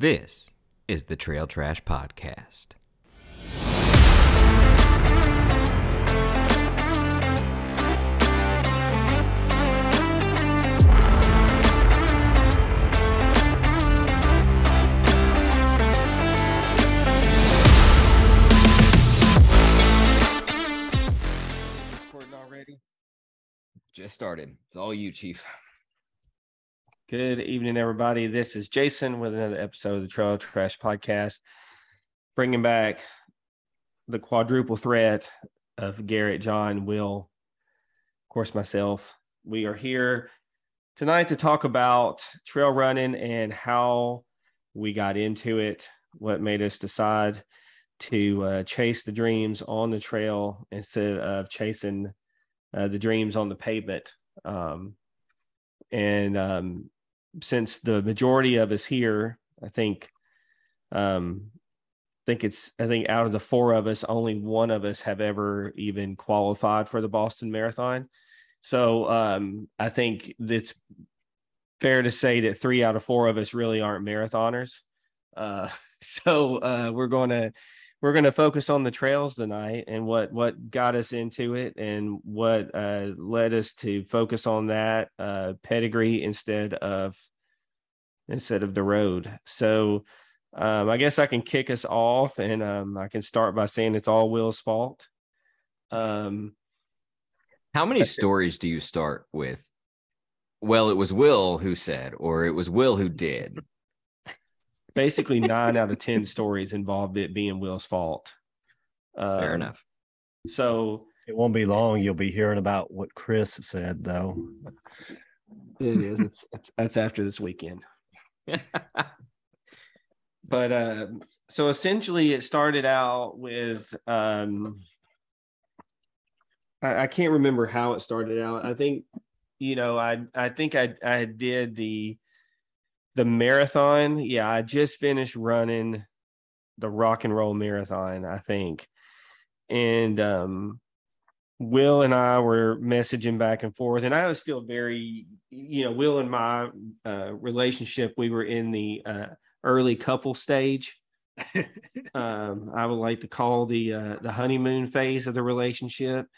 This is the Trail Trash Podcast. Just started. It's all you, Chief. Good evening, everybody. This is Jason with another episode of the Trail Trash Podcast, bringing back the quadruple threat of Garrett, John, Will, of course, myself. We are here tonight to talk about trail running and how we got into it, what made us decide to uh, chase the dreams on the trail instead of chasing uh, the dreams on the pavement. Um, and um, since the majority of us here, I think, um, I think it's I think out of the four of us, only one of us have ever even qualified for the Boston Marathon. So um, I think it's fair to say that three out of four of us really aren't marathoners. Uh, so uh, we're going to we're going to focus on the trails tonight and what what got us into it and what uh, led us to focus on that uh, pedigree instead of instead of the road. So um, I guess I can kick us off and um, I can start by saying it's all Will's fault. Um, How many stories do you start with? Well, it was Will who said, or it was Will who did. Basically, nine out of ten stories involved it being Will's fault. Fair Um, enough. So It won't be long. You'll be hearing about what Chris said, though. it is. It's, it's that's after this weekend. but uh, so essentially it started out with um I, I can't remember how it started out i think you know i i think i i did the the marathon yeah i just finished running the rock and roll marathon i think and um Will and I were messaging back and forth, and I was still very, you know, Will and my uh, relationship. We were in the uh, early couple stage. um, I would like to call the uh, the honeymoon phase of the relationship,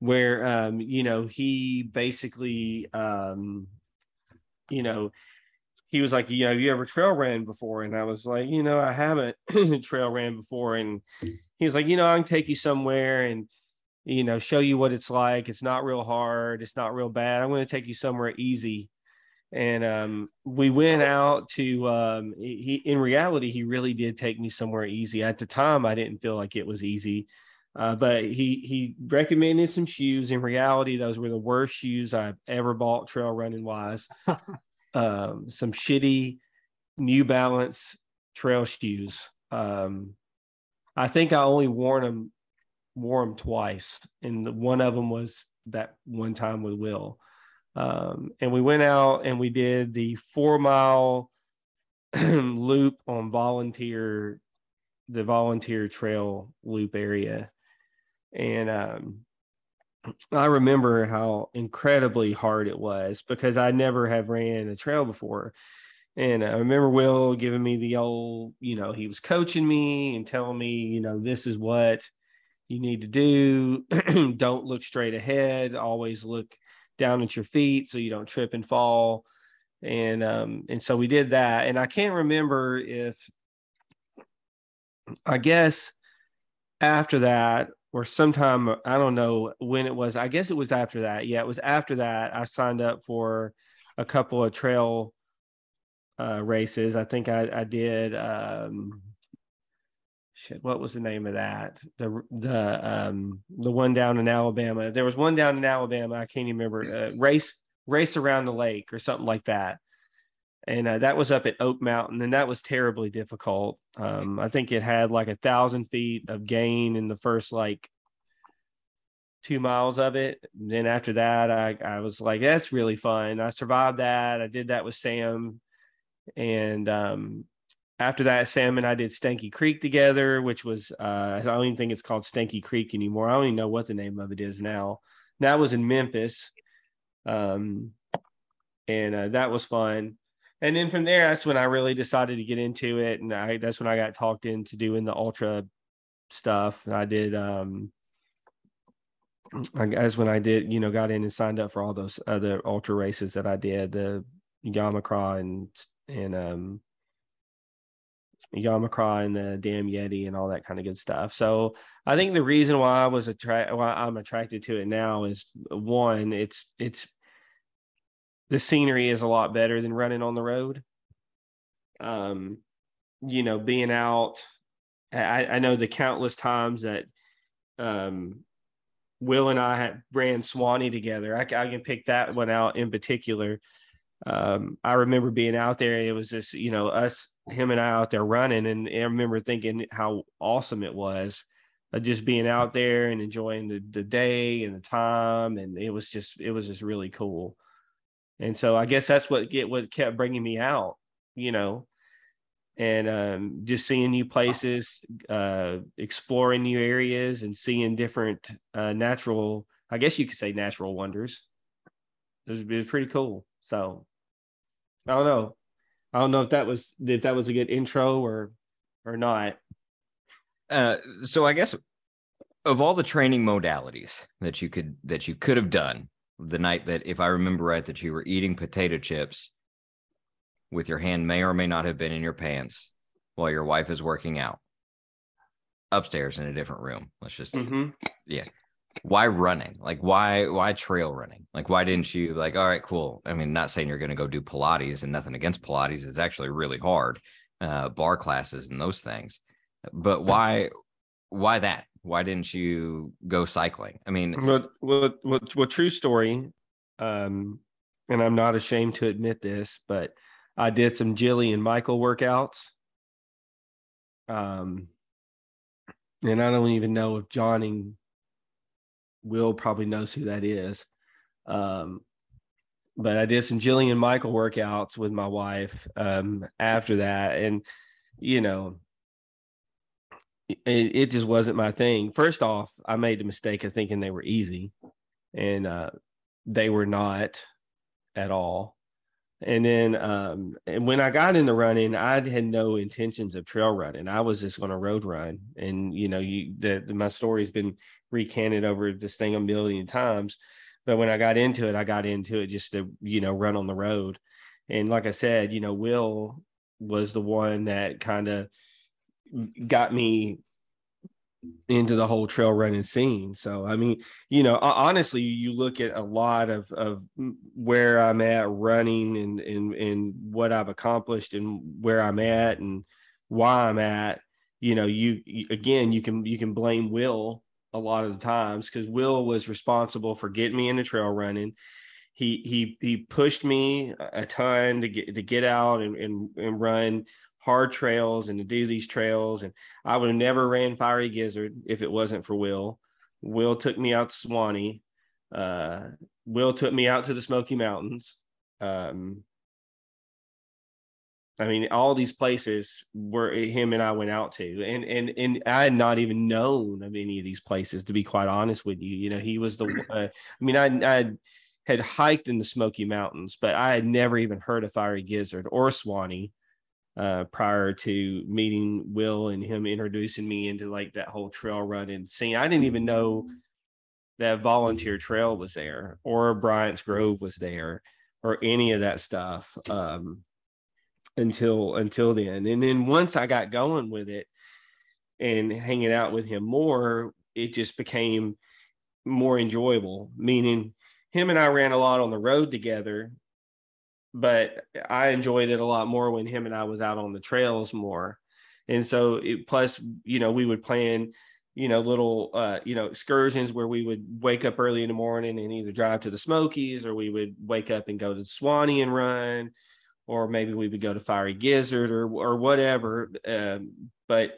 where um, you know he basically, um, you know, he was like, you know, you ever trail ran before? And I was like, you know, I haven't trail ran before, and he was like, you know, I can take you somewhere and you know, show you what it's like. It's not real hard. It's not real bad. I'm going to take you somewhere easy. And um, we went out to, um, he, in reality, he really did take me somewhere easy. At the time, I didn't feel like it was easy. Uh, but he he recommended some shoes. In reality, those were the worst shoes I've ever bought trail running wise. um, some shitty New Balance trail shoes. Um, I think I only worn them wore them twice, and the, one of them was that one time with Will. Um, and we went out and we did the four mile loop on volunteer, the volunteer trail loop area, and um, I remember how incredibly hard it was because I never have ran a trail before. And I remember Will giving me the old, you know, he was coaching me and telling me, you know, this is what you need to do. don't look straight ahead. Always look down at your feet so you don't trip and fall. And um, and so we did that. And I can't remember if I guess after that or sometime I don't know when it was. I guess it was after that. Yeah, it was after that. I signed up for a couple of trail uh, races. I think I, I did. Um, shit, what was the name of that? The the um the one down in Alabama. There was one down in Alabama. I can't even remember. Uh, race race around the lake or something like that. And uh, that was up at Oak Mountain, and that was terribly difficult. Um, I think it had like a thousand feet of gain in the first like two miles of it. And then after that, I I was like, that's really fun. I survived that. I did that with Sam, and um, after that, Sam and I did Stanky Creek together, which was uh, I don't even think it's called Stanky Creek anymore. I don't even know what the name of it is now. That was in Memphis, um, and uh, that was fun. And then from there, that's when I really decided to get into it, and I that's when I got talked into doing the ultra stuff. I did um I guess when I did, you know, got in and signed up for all those other ultra races that I did, the Yamacraw and and um Yamacraw and the Damn Yeti and all that kind of good stuff. So I think the reason why I was attracted, why I'm attracted to it now is one, it's it's the scenery is a lot better than running on the road. Um, you know, being out, I, I know the countless times that um Will and I had ran Sewanee together. I, I can pick that one out in particular. Um, I remember being out there. It was just, you know, us, him and I out there running. And I remember thinking how awesome it was uh, just being out there and enjoying the, the day and the time. And it was just, it was just really cool. And so I guess that's what get what kept bringing me out, you know, and um, just seeing new places, uh, exploring new areas, and seeing different uh, natural. I guess you could say natural wonders. It was, it was pretty cool. So I don't know. I don't know if that was if that was a good intro or or not. Uh, so I guess of all the training modalities that you could that you could have done the night that if I remember right that you were eating potato chips with your hand may or may not have been in your pants while your wife is working out upstairs in a different room. Let's just Mm-hmm. yeah. Why running? Like why why trail running? Like why didn't you like all right, cool. I mean, not saying you're gonna go do Pilates and nothing against Pilates. It's actually really hard. Uh bar classes and those things. But why why that? Why didn't you go cycling? I mean, what what what true story? Um, and I'm not ashamed to admit this, but I did some Jillian Michael workouts. Um, and I don't even know if John and Will probably knows who that is. Um, but I did some Jillian Michael workouts with my wife um, after that, and you know, it, it just wasn't my thing. First off, I made the mistake of thinking they were easy, and uh, they were not at all. And then, um, and when I got into running, I had no intentions of trail running. I was just going to road run. And you know, you the, the my story's been recanted over this thing a million times. But when I got into it, I got into it just to you know run on the road. And like I said, you know, Will was the one that kind of got me into the whole trail running scene. So I mean, you know, honestly, you look at a lot of of where I'm at running and and and what I've accomplished and where I'm at and why I'm at. You know, you, again, you can you can blame Will a lot of the times because Will was responsible for getting me into trail running. He he he pushed me a ton to get to get out and and, and run hard trails and to do these trails. And I would have never ran Fiery Gizzard if it wasn't for Will. Will took me out to Sewanee. Uh, Will took me out to the Smoky Mountains. Um, I mean, all these places where him and I went out to, and and and I had not even known of any of these places. To be quite honest with you, you know, he was the. Uh, I mean, I I had hiked in the Smoky Mountains, but I had never even heard of Fiery Gizzard or Sewanee uh, prior to meeting Will and him introducing me into like that whole trail running scene. I didn't even know that volunteer trail was there or Bryant's Grove was there or any of that stuff um, until until then. And then once I got going with it and hanging out with him more, it just became more enjoyable. Meaning, him and I ran a lot on the road together but I enjoyed it a lot more when him and I was out on the trails more. And so it, plus, you know, we would plan, you know, little, uh, you know, excursions where we would wake up early in the morning and either drive to the Smokies or we would wake up and go to Sewanee and run, or maybe we would go to Fiery Gizzard or, or whatever. Um, but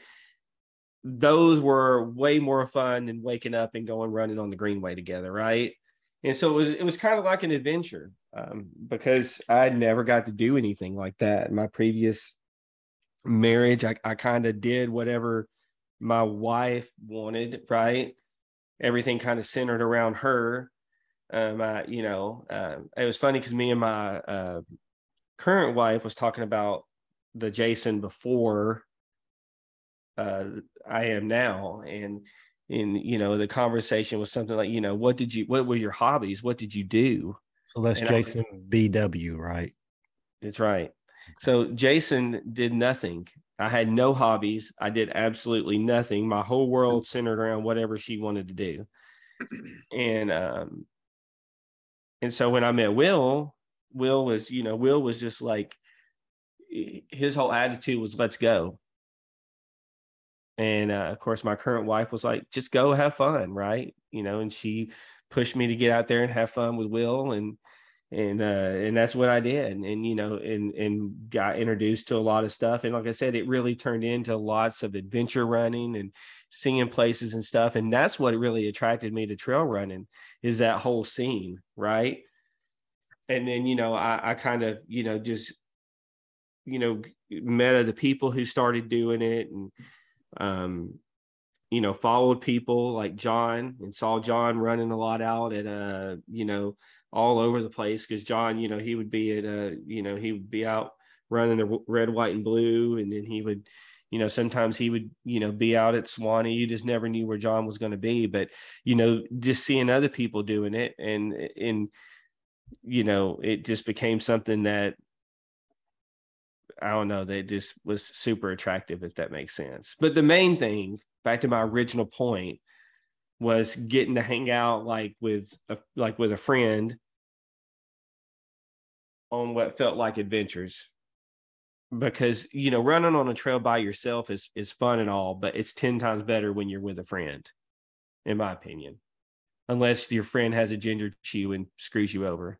those were way more fun than waking up and going running on the Greenway together. Right. And so it was, it was kind of like an adventure um, because I never got to do anything like that. In my previous marriage, I, I kind of did whatever my wife wanted, right? Everything kind of centered around her. Um, I, you know, uh, it was funny because me and my uh, current wife was talking about the Jason before uh, I am now, and and you know the conversation was something like, you know, what did you, what were your hobbies, what did you do? So that's And Jason BW, right? That's right. So Jason did nothing. I had no hobbies. I did absolutely nothing. My whole world centered around whatever she wanted to do. And um and so when I met Will, Will was, you know, Will was just like his whole attitude was let's go. And uh, of course my current wife was like just go have fun, right? You know, and she pushed me to get out there and have fun with Will and and uh and that's what I did. And, and you know and and got introduced to a lot of stuff. And like I said it really turned into lots of adventure running and seeing places and stuff. And that's what really attracted me to trail running is that whole scene right? And then you know I, I kind of you know just you know met the people who started doing it and um you know followed people like John and saw John running a lot out at uh you know all over the place because John, you know, he would be at a, you know, he would be out running the red, white, and blue, and then he would, you know, sometimes he would, you know, be out at Sewanee. You just never knew where John was going to be, but you know, just seeing other people doing it, and and you know, it just became something that I don't know that just was super attractive, if that makes sense. But the main thing, back to my original point, was getting to hang out like with a, like with a friend on what felt like adventures because you know running on a trail by yourself is is fun and all but it's 10 times better when you're with a friend in my opinion unless your friend has a ginger chew and screws you over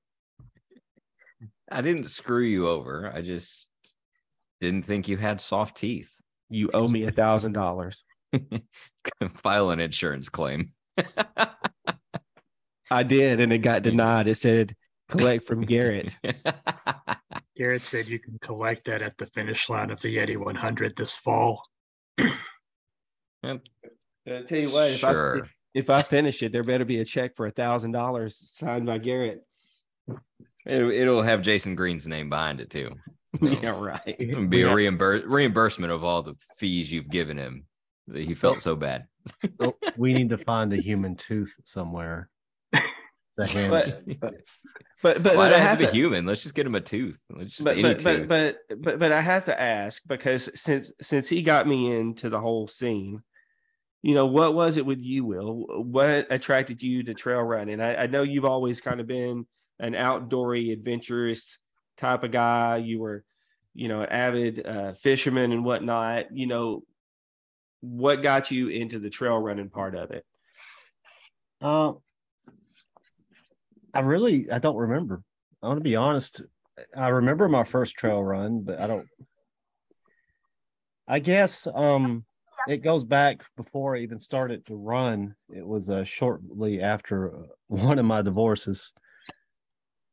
I didn't screw you over. I just didn't think you had soft teeth. you owe me a thousand dollars File an insurance claim. i did and it got denied it said collect from garrett Garrett said you can collect that at the finish line of the Yeti 100 this fall. i'll uh, tell you what if, I, sure. if i finish it there better be a check for a thousand dollars signed by garrett It, it'll have Jason Green's name behind it too. So yeah right It'll be a reimbur- reimbursement of all the fees you've given him that he felt so bad. So we need to find a human tooth somewhere. The but but but, Why but I I have have to to, be human? Let's just get him a tooth. Let's just but, any but, tooth. but but but but I have to ask because since since he got me into the whole scene, you know, what was it with you, Will? What attracted you to trail running? I, I know you've always kind of been an outdoory, adventurous type of guy. You were, you know, avid uh, fisherman and whatnot. You know, what got you into the trail running part of it? Uh, I really I don't remember. I want to be honest. I remember my first trail run, but I don't. I guess um, it goes back before I even started to run. It was uh, shortly after uh, one of my divorces.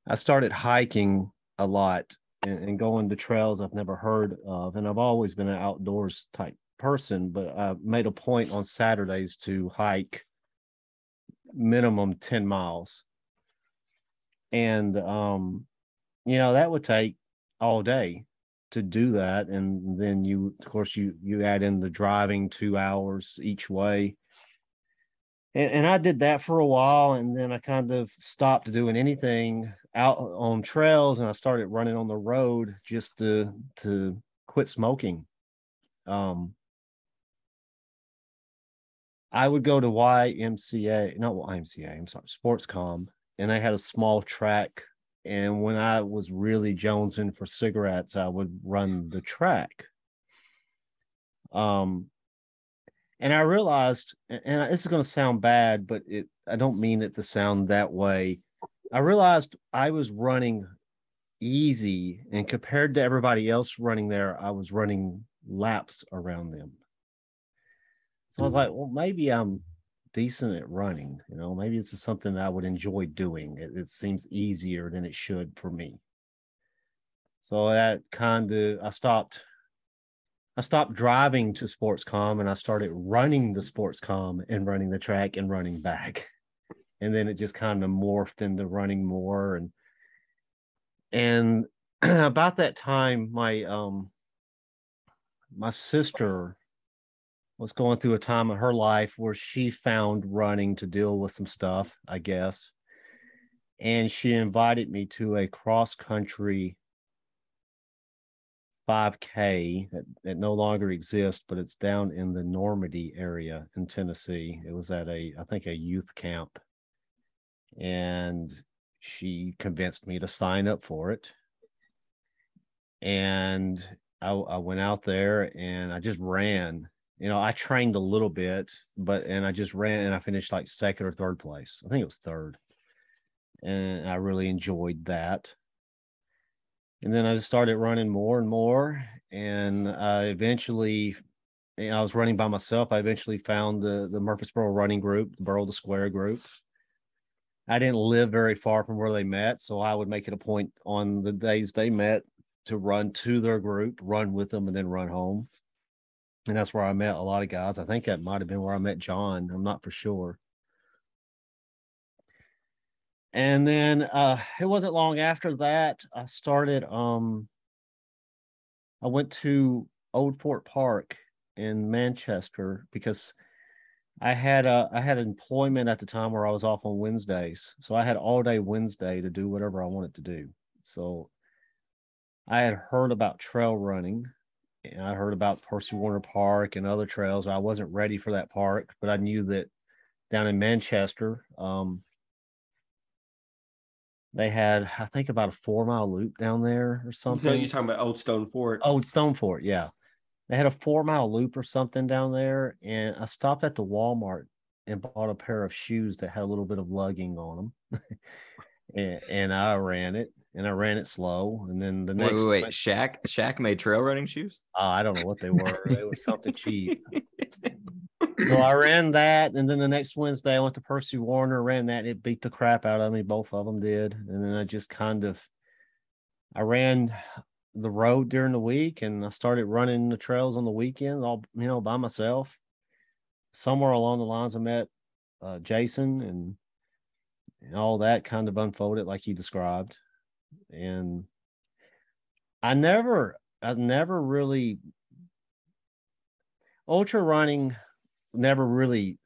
I started hiking a lot and, and going to trails I've never heard of, and I've always been an outdoors type person. But I made a point on Saturdays to hike minimum 10 miles. And um, you know, that would take all day to do that. And then you of course you you add in the driving two hours each way. And, and I did that for a while and then I kind of stopped doing anything out on trails and I started running on the road just to to quit smoking. Um I would go to YMCA, not YMCA, I'm sorry, Sportscom, and they had a small track. And when I was really jonesing for cigarettes, I would run the track. Um, and I realized, and- this is going to sound bad, but it I don't mean it to sound that way. I realized I was running easy, and compared to everybody else running there, I was running laps around them. So I was hmm. like, well, maybe I'm decent at running. You know, maybe it's something that I would enjoy doing. It, it seems easier than it should for me. So that kind of I stopped. I stopped driving to Sportscom and I started running the Sportscom and running the track and running back. And then it just kind of morphed into running more and and about that time, my um my sister was going through a time in her life where she found running to deal with some stuff, I guess. And she invited me to a cross country 5K that, that no longer exists, but it's down in the Normandy area in Tennessee. It was at a, I think, a youth camp. And she convinced me to sign up for it. And I, I went out there and I just ran. You know, I trained a little bit, but and I just ran and I finished like second or third place. I think it was third. And I really enjoyed that. And then I just started running more and more. And I eventually, I was running by myself. I eventually found the, the Murfreesboro running group, the Borough the Square group. I didn't live very far from where they met. So I would make it a point on the days they met to run to their group, run with them, and then run home. And that's where I met a lot of guys. I think that might have been where I met John. I'm not for sure. And then uh it wasn't long after that I started um I went to Old Fort Park in Manchester because I had a I had employment at the time where I was off on Wednesdays. So I had all day Wednesday to do whatever I wanted to do. So I had heard about trail running. And I heard about Percy Warner Park and other trails. I wasn't ready for that park, but I knew that down in Manchester, um, they had, I think, about a four mile loop down there or something. You're talking about Old Stone Fort. Old Stone Fort, yeah. They had a four mile loop or something down there. And I stopped at the Walmart and bought a pair of shoes that had a little bit of lugging on them. and, and I ran it and I ran it slow. And then the next wait, wait, wait. Shaq Shaq made trail running shoes. Uh, I don't know what they were. they were something cheap. So I ran that, and then the next Wednesday I went to Percy Warner, ran that. It beat the crap out of me. Both of them did, and then I just kind of, I ran the road during the week, and I started running the trails on the weekends, all you know, by myself. Somewhere along the lines, I met uh, Jason, and, and all that kind of unfolded like you described, and I never, I never really ultra running never really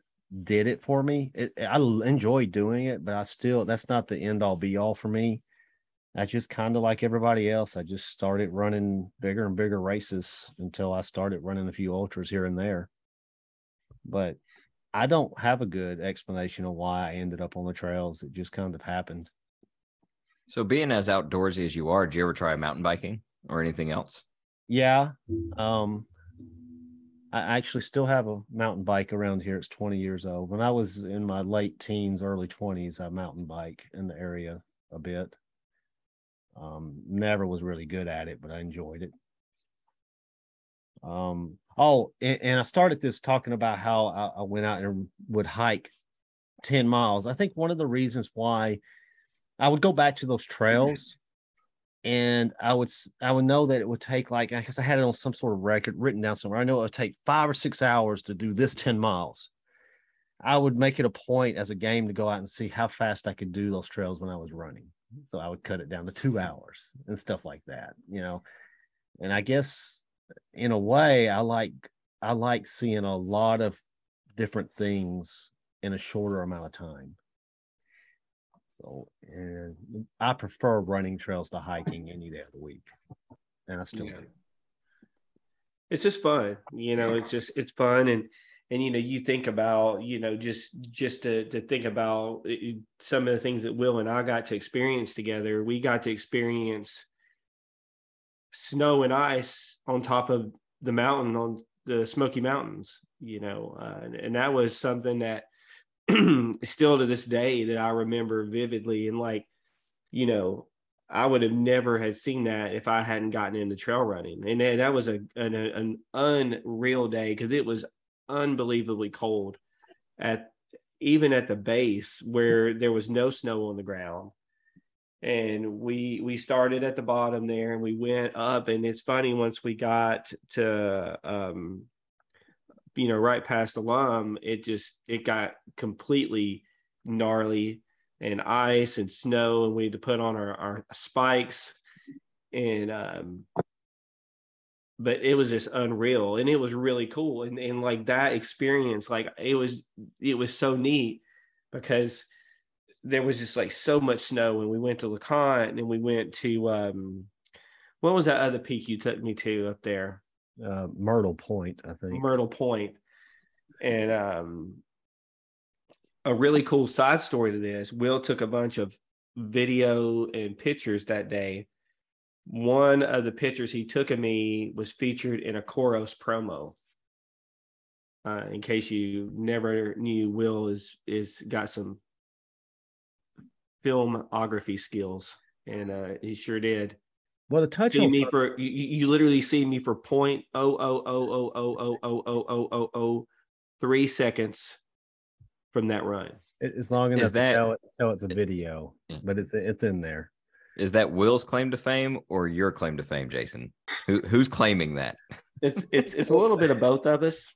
did it for me. It, I enjoy doing it, but I still that's not the end all be all for me. I just kind of like everybody else. I just started running bigger and bigger races until I started running a few ultras here and there. But I don't have a good explanation of why I ended up on the trails. It just kind of happened. So, being as outdoorsy as you are, did you ever try mountain biking or anything else? Yeah. Um, I actually still have a mountain bike around here. It's 20 years old. When I was in my late teens, early 20s, I mountain bike in the area a bit. Um, never was really good at it, but I enjoyed it. Um, oh, and, and I started this talking about how I, I went out and would hike 10 miles. I think one of the reasons why I would go back to those trails and I would I would know that it would take like I guess I had it on some sort of record written down somewhere. I know it would take five or six hours to do this 10 miles. I would make it a point as a game to go out and see how fast I could do those trails when I was running. So I would cut it down to two hours and stuff like that, you know. And I guess in a way I like I like seeing a lot of different things in a shorter amount of time. So, and I prefer running trails to hiking any day of the week, and I still yeah. do. It's just fun, you know. It's just it's fun, and and you know you think about you know just just to to think about uh, some of the things that Will and I got to experience together. We got to experience snow and ice on top of the mountain on the Smoky Mountains, you know, uh, and, and that was something that still to this day that I remember vividly. And like, you know, I would have never had seen that if I hadn't gotten into trail running. And that was a an, an unreal day because it was unbelievably cold at even at the base where there was no snow on the ground. And we we started at the bottom there and we went up. And it's funny once we got to um you know, right past the Alum, it just it got completely gnarly and ice and snow, and we had to put on our, our spikes. and um, but it was just unreal, and it was really cool, and and like that experience, like it was it was so neat because there was just like so much snow and we went to LeConte and we went to um what was that other peak you took me to up there? Uh, Myrtle Point, I think. Myrtle And um a really cool side story to this, Will took a bunch of video and pictures that day. One of the pictures he took of me was featured in a Coros promo. Uh, in case you never knew, Will is is got some filmography skills, and uh, he sure did. Well, the touch See me for you, you you literally see me for point oh oh oh oh oh oh oh oh oh oh oh three seconds from that run. it- it's long enough that- tell, it, tell it's a video, but it's it's in there. Is that Will's claim to fame or your claim to fame, Jason? Who who's claiming that? It's it's it's a little bit of both of us.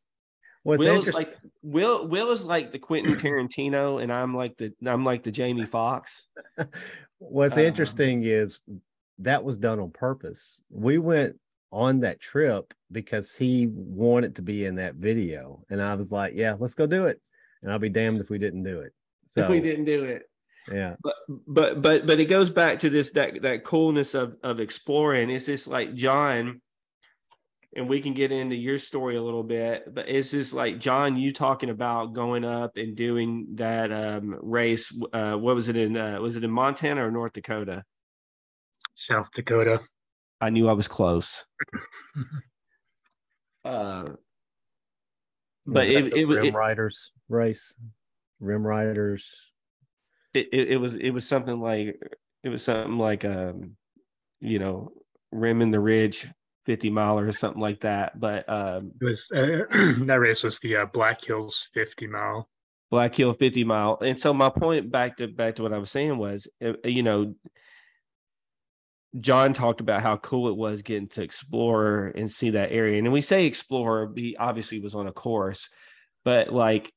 What's Will is interesting? like Will Will is like the Quentin Tarantino, and I'm like the I'm like the Jamie Foxx. What's Uh, interesting is that was done on purpose. We went on that trip because he wanted to be in that video, and I was like, "Yeah, let's go do it." And I'll be damned if we didn't do it. So we didn't do it. Yeah, but but but but it goes back to this that that coolness of of exploring. It's just like john and we can get into your story a little bit but it's just like john you talking about going up and doing that um race uh what was it in uh was it in montana or north dakota? South Dakota. i knew i was close. Uh but Was that it, the it, was- Rim it, Riders race, Rim Riders. It, it, it was it was something like it was something like um you know rimming the ridge 50 mile or something like that but um It was uh, that race was the uh, Black Hills 50 mile. black hill 50 mile and so my point back to back to what i was saying was uh, you know john talked about how cool it was getting to explore and see that area and we say explore he obviously was on a course but like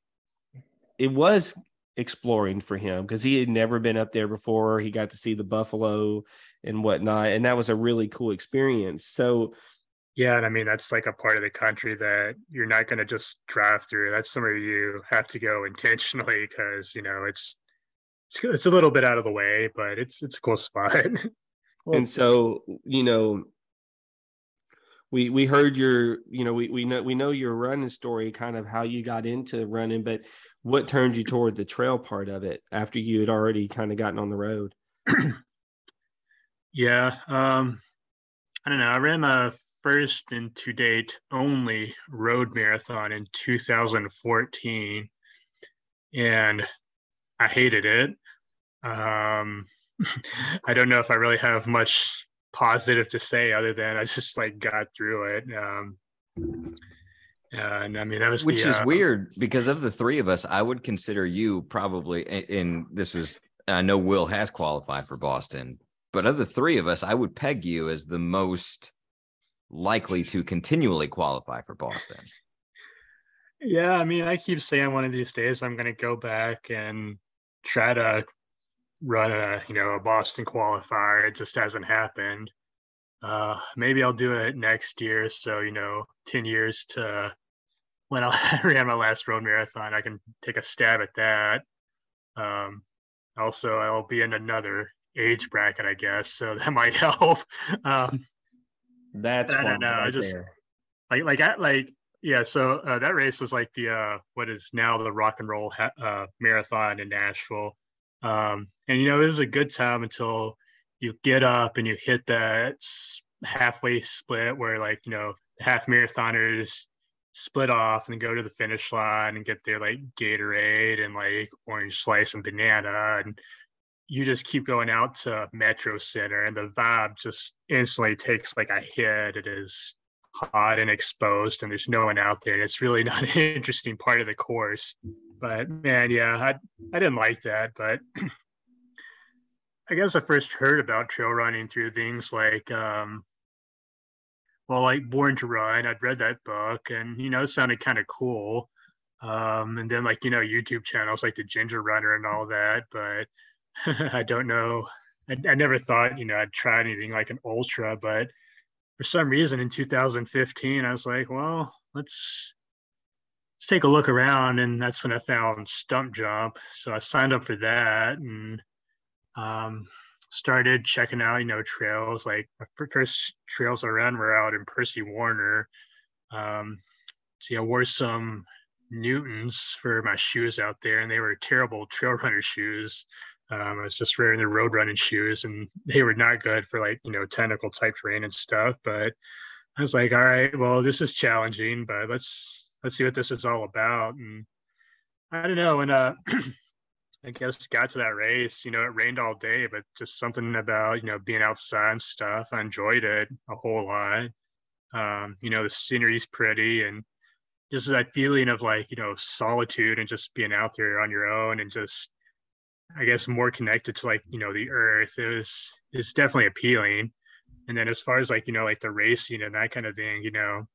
it was exploring for him because he had never been up there before he got to see the buffalo and whatnot and that was a really cool experience so Yeah, and I mean that's like a part of the country that you're not going to just drive through. That's somewhere you have to go intentionally because you know it's it's it's a little bit out of the way, but it's it's a cool spot. and so you know we we heard your you know we we know we know your running story kind of how you got into running but what turned you toward the trail part of it after you had already kind of gotten on the road yeah, um, I don't know. I ran my first and to date only road marathon in 2014, and I hated it. Um, I don't know if I really have much positive to say other than I just like got through it. Um, and I mean that was Which the, is uh, weird because of the three of us, I would consider you probably and- and this was I know Will has qualified for Boston, but of the three of us, I would peg you as the most likely to continually qualify for Boston. Yeah, I mean, I keep saying one of these days I'm going to go back and try to run a, you know, a Boston qualifier. It just hasn't happened. Uh, maybe I'll do it next year. So, you know, 10 years to when I ran my last road marathon, I can take a stab at that. Um, also, I'll be in another age bracket, I guess. So that might help. Um, that's I don't know, I right just- there. like like I like yeah so uh, that race was like the uh what is now the rock and roll ha- uh marathon in nashville um and you know it was a good time until you get up and you hit that halfway split where like you know half marathoners split off and go to the finish line and get their like gatorade and like orange slice and banana. And you just keep going out to metro center and the vibe just instantly takes like a hit. It is hot and exposed and there's no one out there. And it's really not an interesting part of the course. But man yeah i, I didn't like that but i guess i first heard about trail running through things like um well like born to run i'd read that book and you know it sounded kind of cool. Um and then like you know youtube channels like the ginger runner and all that but i don't know. I, I never thought, you know, I'd try anything like an ultra, but for some reason in 2015, I was like, well, let's let's take a look around, and that's when I found Stump Jump. So I signed up for that and um, started checking out, you know, trails. Like my first trails I ran were out in Percy Warner. Um, yeah, I wore some Newtons for my shoes out there, and they were terrible trail runner shoes. Um, I was just wearing the road running shoes, and they were not good for like you know technical type terrain and stuff. But I was like, all right, well, this is challenging, but let's let's see what this is all about. And I don't know, and uh, I guess got to that race. You know, it rained all day, but just something about you know being outside and stuff. I enjoyed it a whole lot. Um, you know, the scenery's pretty, and just that feeling of like you know solitude and just being out there on your own and just I guess more connected to like you know the earth. It was is definitely appealing. And then as far as like you know like the racing and that kind of thing, you know,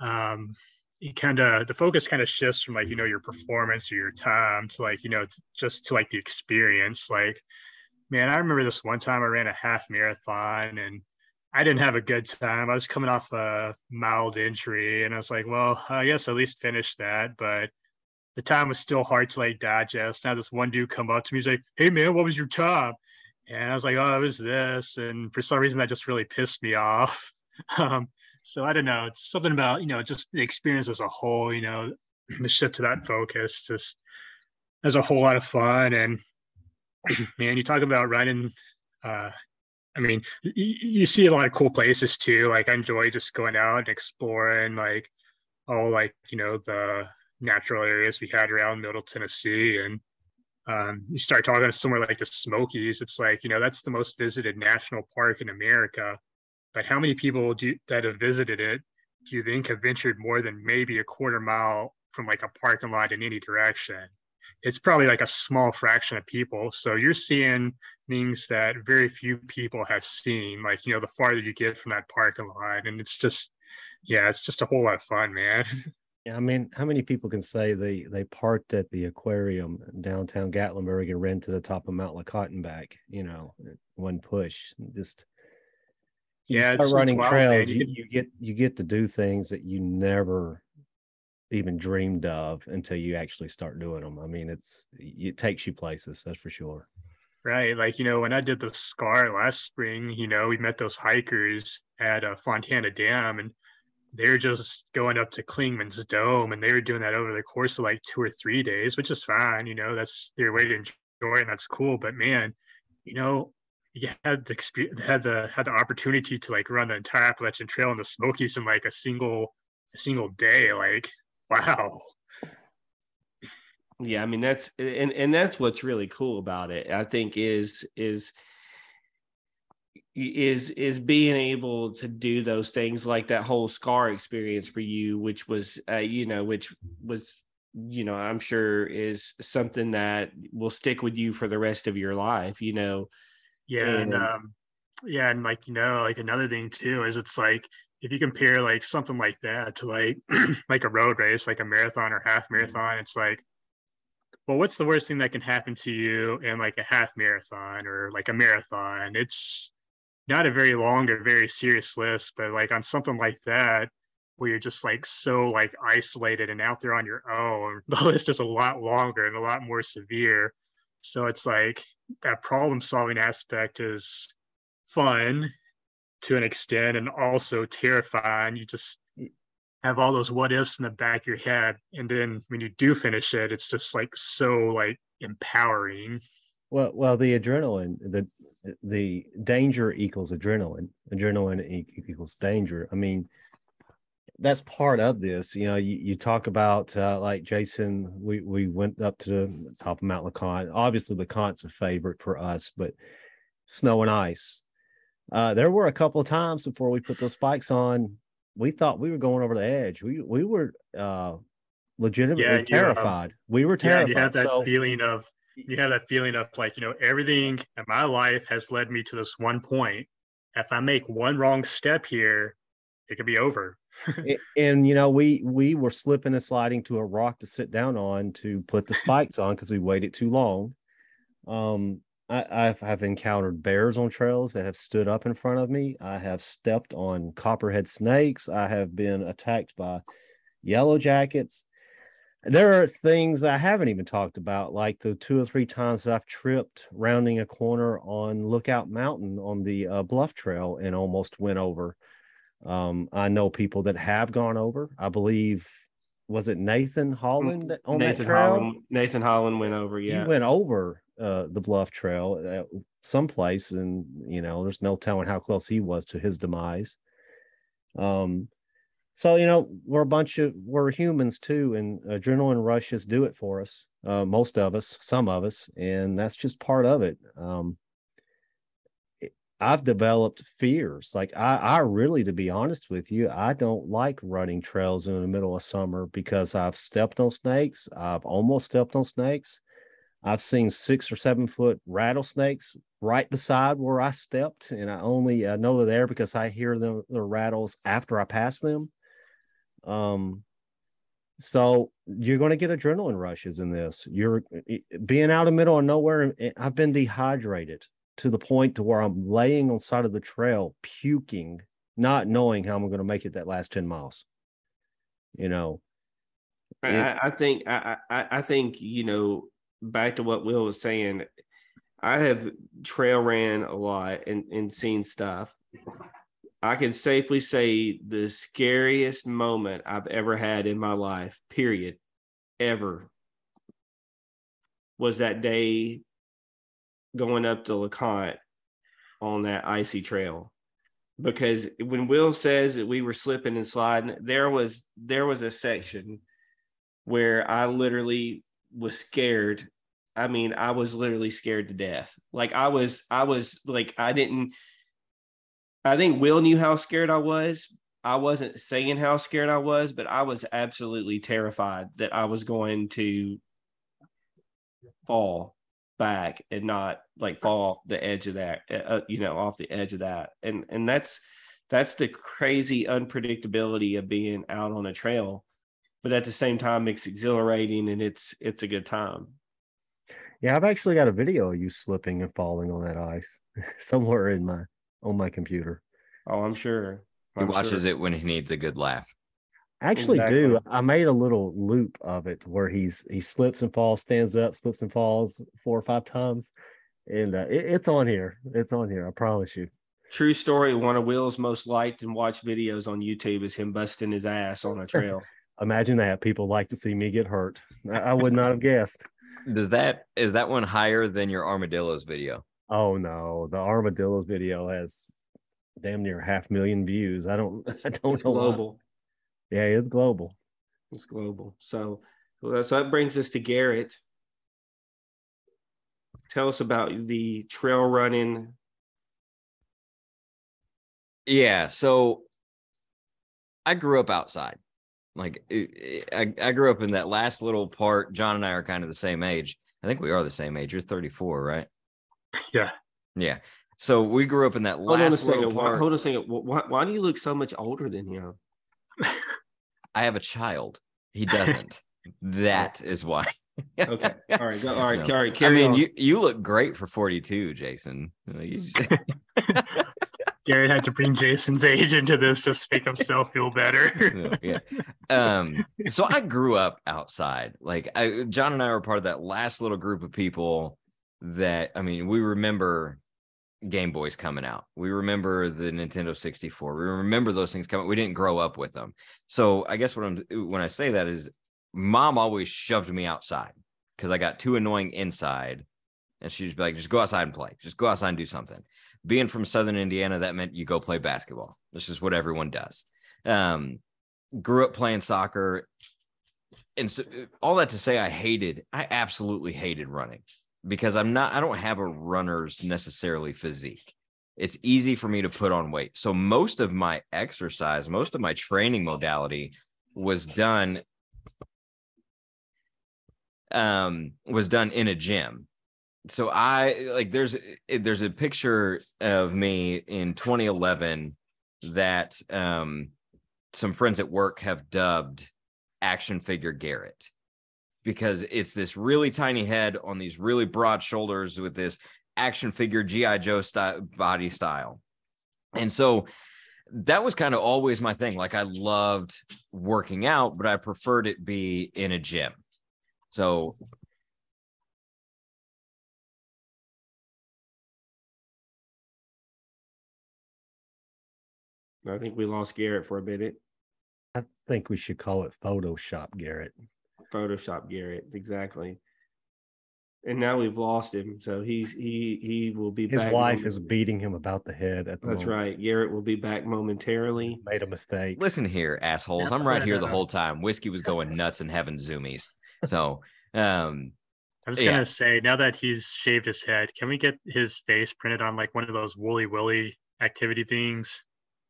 um, it kind of the focus kind of shifts from like you know your performance or your time to like you know just to like the experience. Like, man, I remember this one time I ran a half marathon and I didn't have a good time. I was coming off a mild injury, and I was like, well, I guess at least finish that. But the time was still hard to like digest. Now this one dude come up to me, he's like, "Hey man, what was your time?" And I was like, "Oh, it was this." And for some reason, that just really pissed me off. Um, so I don't know. It's something about you know just the experience as a whole. You know, the shift to that focus just has a whole lot of fun. And man, you talk about running. Uh, I mean, you, you see a lot of cool places too. Like I enjoy just going out and exploring, like all like you know the natural areas we had around Middle Tennessee. And um, you start talking to somewhere like the Smokies, it's like, you know, that's the most visited national park in America. But how many people do that have visited it do you think have ventured more than maybe a quarter mile from like a parking lot in any direction? It's probably like a small fraction of people. So you're seeing things that very few people have seen, like, you know, the farther you get from that parking lot. And it's just, yeah, it's just a whole lot of fun, man. Yeah, I mean, how many people can say they they parked at the aquarium downtown Gatlinburg and ran to the top of Mount LeConte back? You know, one push. Just you Yeah, start running trails, you, You you get you get to do things that you never even dreamed of until you actually start doing them. I mean, it's it takes you places, that's for sure. Right. Like, you know, when I did the SCAR last spring, you know, we met those hikers at uh, Fontana Dam and they're just going up to Clingman's Dome and they were doing that over the course of like two or three days, which is fine. You know, that's their way to enjoy and that's cool. But man, you know, you had the had the had the opportunity to like run the entire Appalachian Trail in the Smokies in like a single a single day. Like, wow. yeah i mean that's and and that's what's really cool about it i think is is is is being able to do those things like that whole scar experience for you which was uh, you know which was you know i'm sure is something that will stick with you for the rest of your life you know Yeah, and, And- um, yeah, and like you know, like another thing too is it's like if you compare like something like that to like like a road race, like a marathon or half marathon, it's like, well, what's the worst thing that can happen to you in like a half marathon or like a marathon? It's not a very long or very serious list, but like on something like that, where you're just like so like isolated and out there on your own, the list is a lot longer and a lot more severe. So it's like that problem solving aspect is fun to an extent and also terrifying. You just have all those what ifs in the back of your head. And then when you do finish it, it's just like so like empowering. Well, well, the adrenaline, the the danger equals adrenaline. Adrenaline equals danger. I mean, that's part of this. You know, you, you talk about uh, like Jason. We we went up to the top of Mount LeConte. Obviously, LeConte's a favorite for us, but snow and ice. Uh, there were a couple of times before we put those spikes on. We thought we were going over the edge. We we were uh, legitimately Yeah, you, um, terrified. we were Yeah, terrified. you have that so, feeling of you have that feeling of like, you know, everything in my life has led me to this one point. If I make one wrong step here, it could be over. And you know we we were slipping and sliding to a rock to sit down on to put the spikes on because we waited too long um I, I've have encountered bears on trails that have stood up in front of me. I have stepped on copperhead snakes. I have been attacked by yellow jackets. There are things that I haven't even talked about, like the two or three times I've tripped rounding a corner on Lookout Mountain on the uh, Bluff Trail and almost went over. Um, I know people that have gone over. I believe was it Nathan Holland on Nathan that trail? Holland, Nathan Holland went over. Yeah, He went over uh, the Bluff Trail at someplace, and you know, there's no telling how close he was to his demise. Um, so you know, we're a bunch of we're humans too, and adrenaline rushes do it for us. Uh, most of us, some of us, and that's just part of it. Um, I've developed fears. Like I, I really, to be honest with you, I don't like running trails in the middle of summer because I've stepped on snakes. I've almost stepped on snakes. I've seen six or seven foot rattlesnakes right beside where I stepped, and I only uh, know they're there because I hear the, the rattles after I pass them. Um, so you're going to get adrenaline rushes in this. You're being out in the middle of nowhere. I've been dehydrated to the point to where I'm laying on side of the trail, puking, not knowing how I'm going to make it that last ten miles. You know, I, I- I think I, I I think you know back to what Will was saying. I have trail ran a lot and and seen stuff. I can safely say the scariest moment I've ever had in my life, period, ever, was that day going up to LeConte on that icy trail. Because when Will says that we were slipping and sliding, there was there was a section where I literally was scared. I mean, I was literally scared to death. Like I was, I was like, I didn't. I think Will knew how scared I was. I wasn't saying how scared I was, but I was absolutely terrified that I was going to fall back and not like fall off the edge of that, uh, you know, off the edge of that. And and that's that's the crazy unpredictability of being out on a trail but at the same time it's exhilarating and it's it's a good time yeah, I've actually got a video of you slipping and falling on that ice somewhere in my on my computer. oh i'm sure He I'm watches sure. it when he needs a good laugh. I actually do. I made a little loop of it where he's he slips and falls, stands up, slips and falls four or five times, and uh, it, it's on here. It's on here. I promise you. true story one of will's most liked and watched videos on youtube is him busting his ass on a trail Imagine that. People like to see me get hurt. I, I would not have guessed. Does that is that one higher than your armadillos video? Oh no, the armadillos video has damn near half million views. I don't. I don't it's know. why. Global Yeah, it's global. it's global so so that brings us to garrett tell us about the trail running Yeah, so I grew up outside. Like it- it- I, I grew up in that last little part. John and I are kind of the same age. I think we are the same age. You're 34, right? Yeah. Yeah. So we grew up in that hold on a last little second why, part. hold on a second why, why do you look so much older than him I have a child. He doesn't. that is why. okay all right go all right No. all right I mean, on. you you look great for 42, Jason. Like, just- Garrett had to bring Jason's age into this just to make himself feel better. yeah. Um, so I grew up outside. Like I, John and I were part of that last little group of people that I mean, we remember Game Boys coming out. We remember the Nintendo 64. We remember those things coming. We didn't grow up with them. So I guess what I'm when I say that is mom always shoved me outside because I got too annoying inside. And she'd be like, just go outside and play. Just go outside and do something. Being from Southern Indiana, that meant you go play basketball. This is what everyone does. Um, grew up playing soccer. And so all that to say, I hated, I absolutely hated running because I'm not, I don't have a runner's necessarily physique. It's easy for me to put on weight. So most of my exercise, most of my training modality was done um was done in a gym so i like there's there's a picture of me in 2011 that um some friends at work have dubbed action figure garrett because it's this really tiny head on these really broad shoulders with this action figure GI Joe style body style, and so that was kind of always my thing. Like I loved working out, but I preferred it be in a gym. So I think we lost Garrett for a minute. I think we should call it Photoshop, Garrett. Photoshop Garrett, exactly. And now we've lost him, so he's he he will be. His back wife is beating him about the head. At the That's moment. right. Garrett will be back momentarily. Made a mistake. listen here, assholes. I'm right here the whole time. Whiskey was going nuts and having zoomies. So um I was Yeah. gonna say now that he's shaved his head, can we get his face printed on like one of those woolly willy activity things?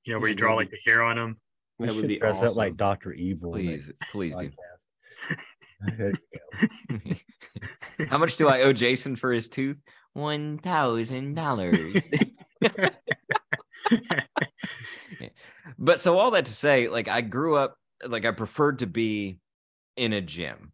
You know, where you draw like the hair on him. We That would should be dress up like. Doctor Evil. in that please, please do. podcast. There you go. How much do I owe Jason for his tooth? One thousand dollars. but so all that to say, like I grew up, like I preferred to be in a gym.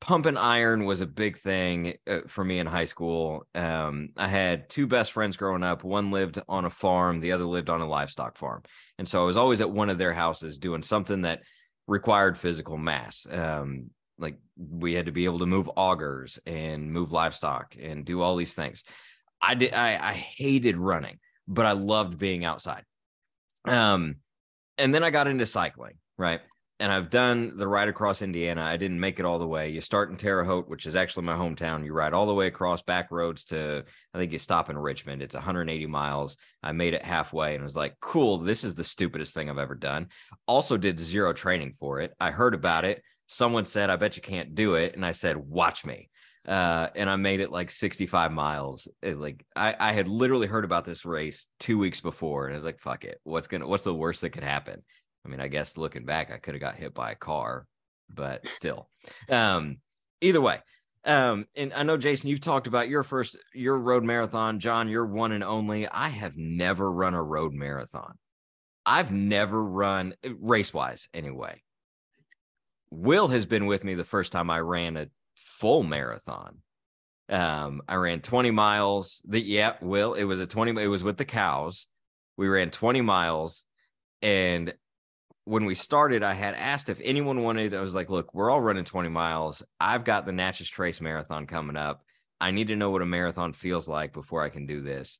Pumping iron was a big thing uh, for me in high school. Um, I had two best friends growing up. One lived on a farm, the other lived on a livestock farm, and so I was always at one of their houses doing something that required physical mass. Um, like we had to be able to move augers and move livestock and do all these things. I did. I, I hated running, but I loved being outside. Um, and then I got into cycling, right? And I've done the ride across Indiana. I didn't make it all the way. You start in Terre Haute, which is actually my hometown. You ride all the way across back roads to, I think you stop in Richmond. It's 180 miles. I made it halfway and was like, cool, this is the stupidest thing I've ever done. Also, did zero training for it. I heard about it. Someone said, I bet you can't do it. And I said, watch me uh, and I made it like 65 miles. It, like I, I had literally heard about this race two weeks before, and I was like, "Fuck it, what's gonna, what's the worst that could happen?" I mean, I guess looking back, I could have got hit by a car, but still, um, either way. Um, and I know Jason, you've talked about your first your road marathon. John, your one and only. I have never run a road marathon. I've never run race wise anyway. Will has been with me the first time I ran a full marathon. Um, I ran 20 miles. The yeah, Will, it was a 20, it was with the cows. We ran 20 miles. And when we started, I had asked if anyone wanted, I was like, look, we're all running 20 miles. I've got the Natchez Trace Marathon coming up. I need to know what a marathon feels like before I can do this.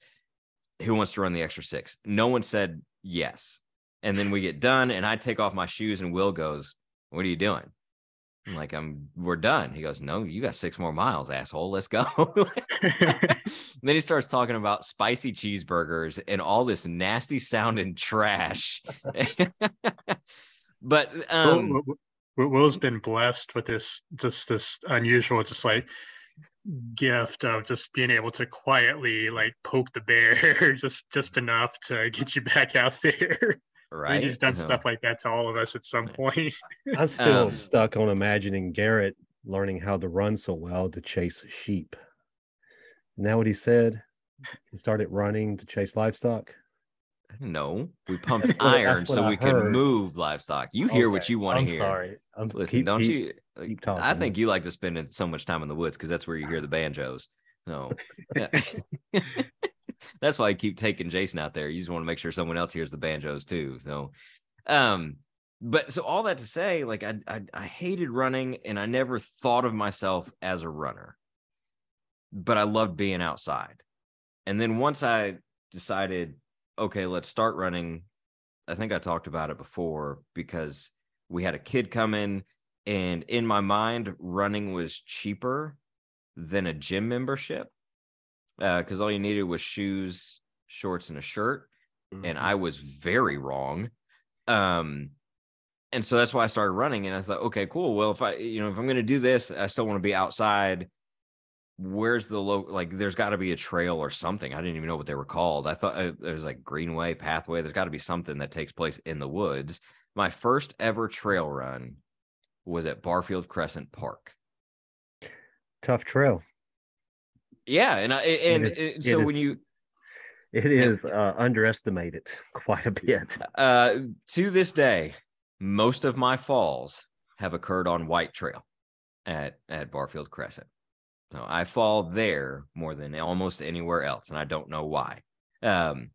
Who wants to run the extra six? No one said yes. And then we get done, and I take off my shoes, and Will goes, What are you doing? I'm like, I'm we're done. He goes, No, you got six more miles, asshole. Let's go. then he starts talking about spicy cheeseburgers and all this nasty sounding trash. but um Will, Will- Will's been blessed with this just this unusual, just like gift of just being able to quietly like poke the bear just just enough to get you back out there. I right. he's done Uh-huh. stuff like that to all of us at some point. I'm still Um, stuck on imagining Garrett learning how to run so well to chase sheep. Isn't that what he said? He started running to chase livestock. No, we pumped iron so I we could move livestock. You hear what you want I'm to hear. sorry. I'm Listen, keep- don't keep- you? like, keep I think you like to spend so much time in the woods because that's where you hear the banjos. So yeah. that's why I keep taking Jason out there. You just want to make sure someone else hears the banjos too. So, um, but so all that to say, like I, I I hated running and I never thought of myself as a runner, but I loved being outside. And then once I decided, okay, let's start running. I think I talked about it before because we had a kid come in, and in my mind, running was cheaper than a gym membership because all you needed was shoes, shorts, and a shirt. And I was very wrong. Um, and so that's why I started running. And I thought, okay, cool. Well, if I, you know, if I'm going to do this, I still want to be outside. Where's the low? Like, there's got to be a trail or something. I didn't even know what they were called. I thought uh, there's like greenway, pathway. There's got to be something that takes place in the woods. My first ever trail run was at Barfield Crescent Park. tough trail. Yeah, and I and is- it- it so when is. you It is uh, underestimated quite a bit. uh to this day, most of my falls have occurred on White Trail at at Barfield Crescent. So I fall there more than almost anywhere else, and I don't know why. Um,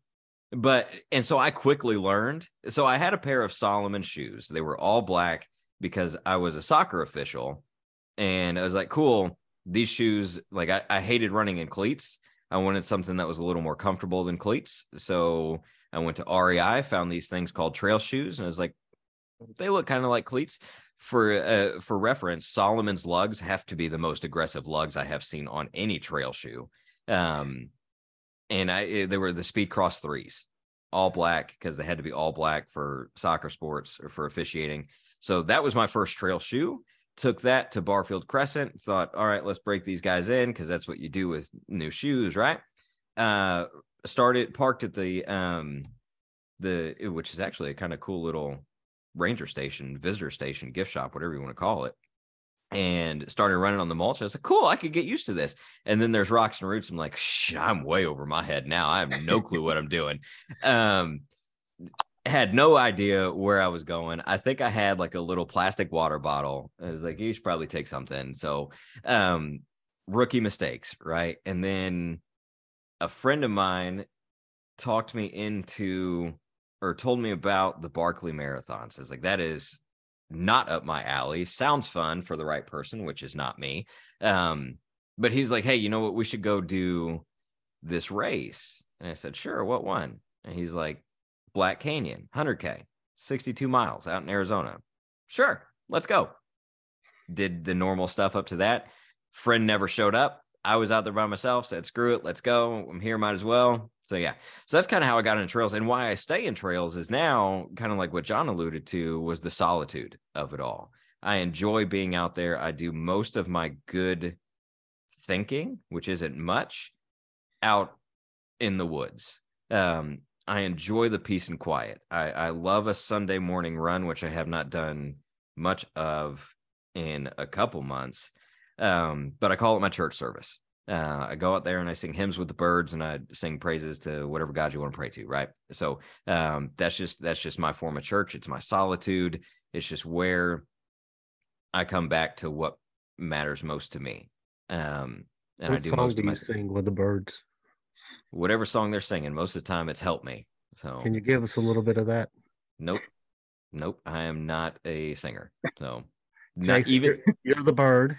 but and so I quickly learned. So I had a pair of Salomon shoes. They were all black because I was a soccer official, and I was like, cool. These shoes, like I, I hated running in cleats. I wanted something that was a little more comfortable than cleats. So I went to REI, found these things called trail shoes, and I was like, they look kind of like cleats. For uh, for reference, Salomon's lugs have to be the most aggressive lugs I have seen on any trail shoe. Um, and I eh, they were the Speedcross threes, all black because they had to be all black for soccer sports or for officiating. So that was my first trail shoe. Took that to Barfield Crescent. Thought, all right, let's break these guys in because that's what you do with new shoes, right? Uh, started parked at the um the which is actually a kind of cool little ranger station, visitor station, gift shop, whatever you want to call it. And started running on the mulch. I was like, cool, I could get used to this. And then there's rocks and roots. I'm like, Shh, I'm way over my head now. I have no clue what I'm doing. Um, had no idea where I was going. I think I had like a little plastic water bottle. I was like, you should probably take something. So, um, rookie mistakes, right? And then a friend of mine talked me into or told me about the Barkley marathons. It's like that is not up my alley. Sounds fun for the right person, which is not me. Um, but he's like, hey, you know what? We should go do this race. And I said, sure. What one? And he's like, Black Canyon, 100K, 62 miles out in Arizona. Sure, let's go. Did the normal stuff up to that. Friend never showed up. I was out there by myself, said, screw it, let's go. I'm here, might as well. So, yeah. So that's kind of how I got into trails. And why I stay in trails is now kind of like what John alluded to was the solitude of it all. I enjoy being out there. I do most of my good thinking, which isn't much, out in the woods. Um, I enjoy the peace and quiet. I, I love a Sunday morning run, which I have not done much of in a couple months. Um, but I call it my church service. Uh, I go out there and I sing hymns with the birds and I sing praises to whatever God you want to pray to, right? So um, that's just that's just my form of church. It's my solitude. It's just where I come back to what matters most to me. Um, and what I do song most do of you my sing with the birds? Whatever song they're singing. Most of the time, it's help me. So Can you give us a little bit of that? Nope. Nope. I am not a singer. So not Jason, even you're, you're the bird.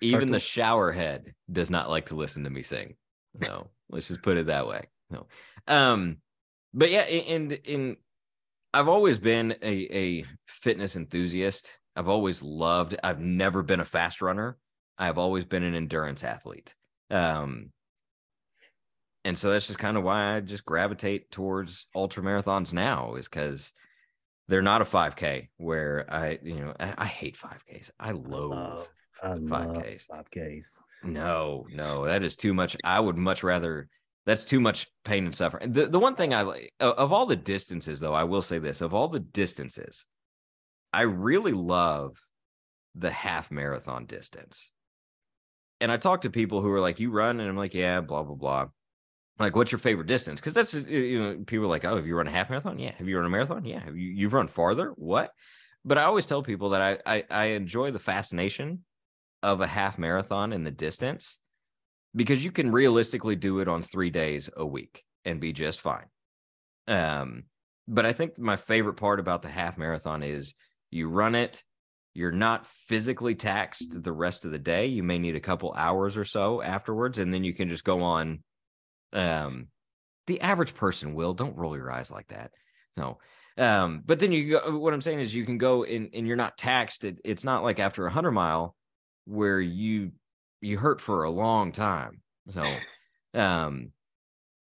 even Start the to- shower head does not like to listen to me sing. So let's just put it that way. So um but yeah, and in I've always been a, a fitness enthusiast. I've always loved, I've never been a fast runner. I've always been an endurance athlete. Um and so that's just kind of why I just gravitate towards ultra marathons now is because they're not a 5K where I, you know, I, I hate 5Ks. I loathe oh, love- I love 5Ks. 5Ks. No, no, that is too much. I would much rather. That's too much pain and suffering. The the one thing I like of all the distances, though, I will say this: of all the distances, I really love the half marathon distance. And I talk to people who are like, "You run," and I'm like, "Yeah, blah blah blah." Like, what's your favorite distance? Because that's you know, people are like, "Oh, have you run a half marathon? Yeah. Have you run a marathon? Yeah. Have you you've run farther? What?" But I always tell people that I I, I enjoy the fascination of a half marathon in the distance because you can realistically do it on three days a week and be just fine. Um, but I think my favorite part about the half marathon is you run it, you're not physically taxed the rest of the day. You may need a couple hours or so afterwards, and then you can just go on. Um, the average person will don't roll your eyes like that. No. um, but then you go. What I'm saying is, you can go and and you're not taxed. It, it's not like after a hundred mile where you you hurt for a long time. So, um,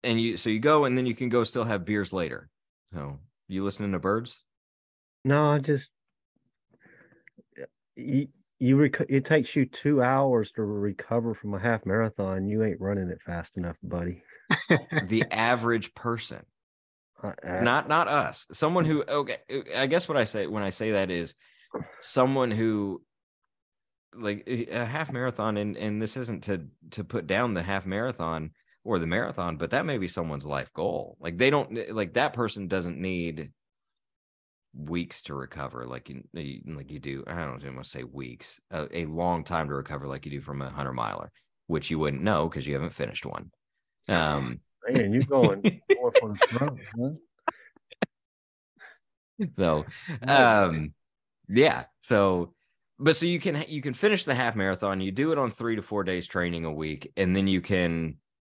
and you so you go and then you can go still have beers later. So you listening to birds? No, I just you, you rec- it takes you two hours to recover from a half marathon. You ain't running it fast enough, buddy. The average person, I- I- not not us. Someone who okay. Uh, I guess what I say when I say that is someone who like eh, a half marathon and and this isn't to to put down the half marathon or the marathon but that may be someone's life goal like they don't eh, like that person doesn't need weeks to recover, like you, eh, like you do. I don't want to say weeks, a, a long time to recover, like you do from a hundred miler, which you wouldn't know because you haven't finished one. Um, Man, you're going four for the huh? so um yeah so but so you can you can finish the half marathon you do it on three to four days training a week and then you can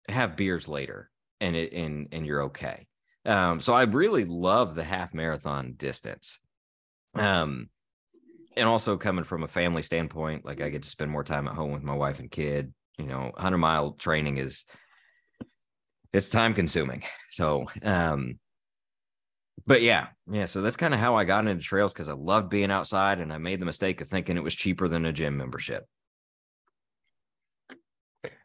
have beers later and it and and you're okay um so i really love the half marathon distance um and also coming from a family standpoint like i get to spend more time at home with my wife and kid you know 100 mile training is it's time consuming so um but yeah, yeah. So that's kind of how I got into trails because I loved being outside, and I made the mistake of thinking it was cheaper than a gym membership.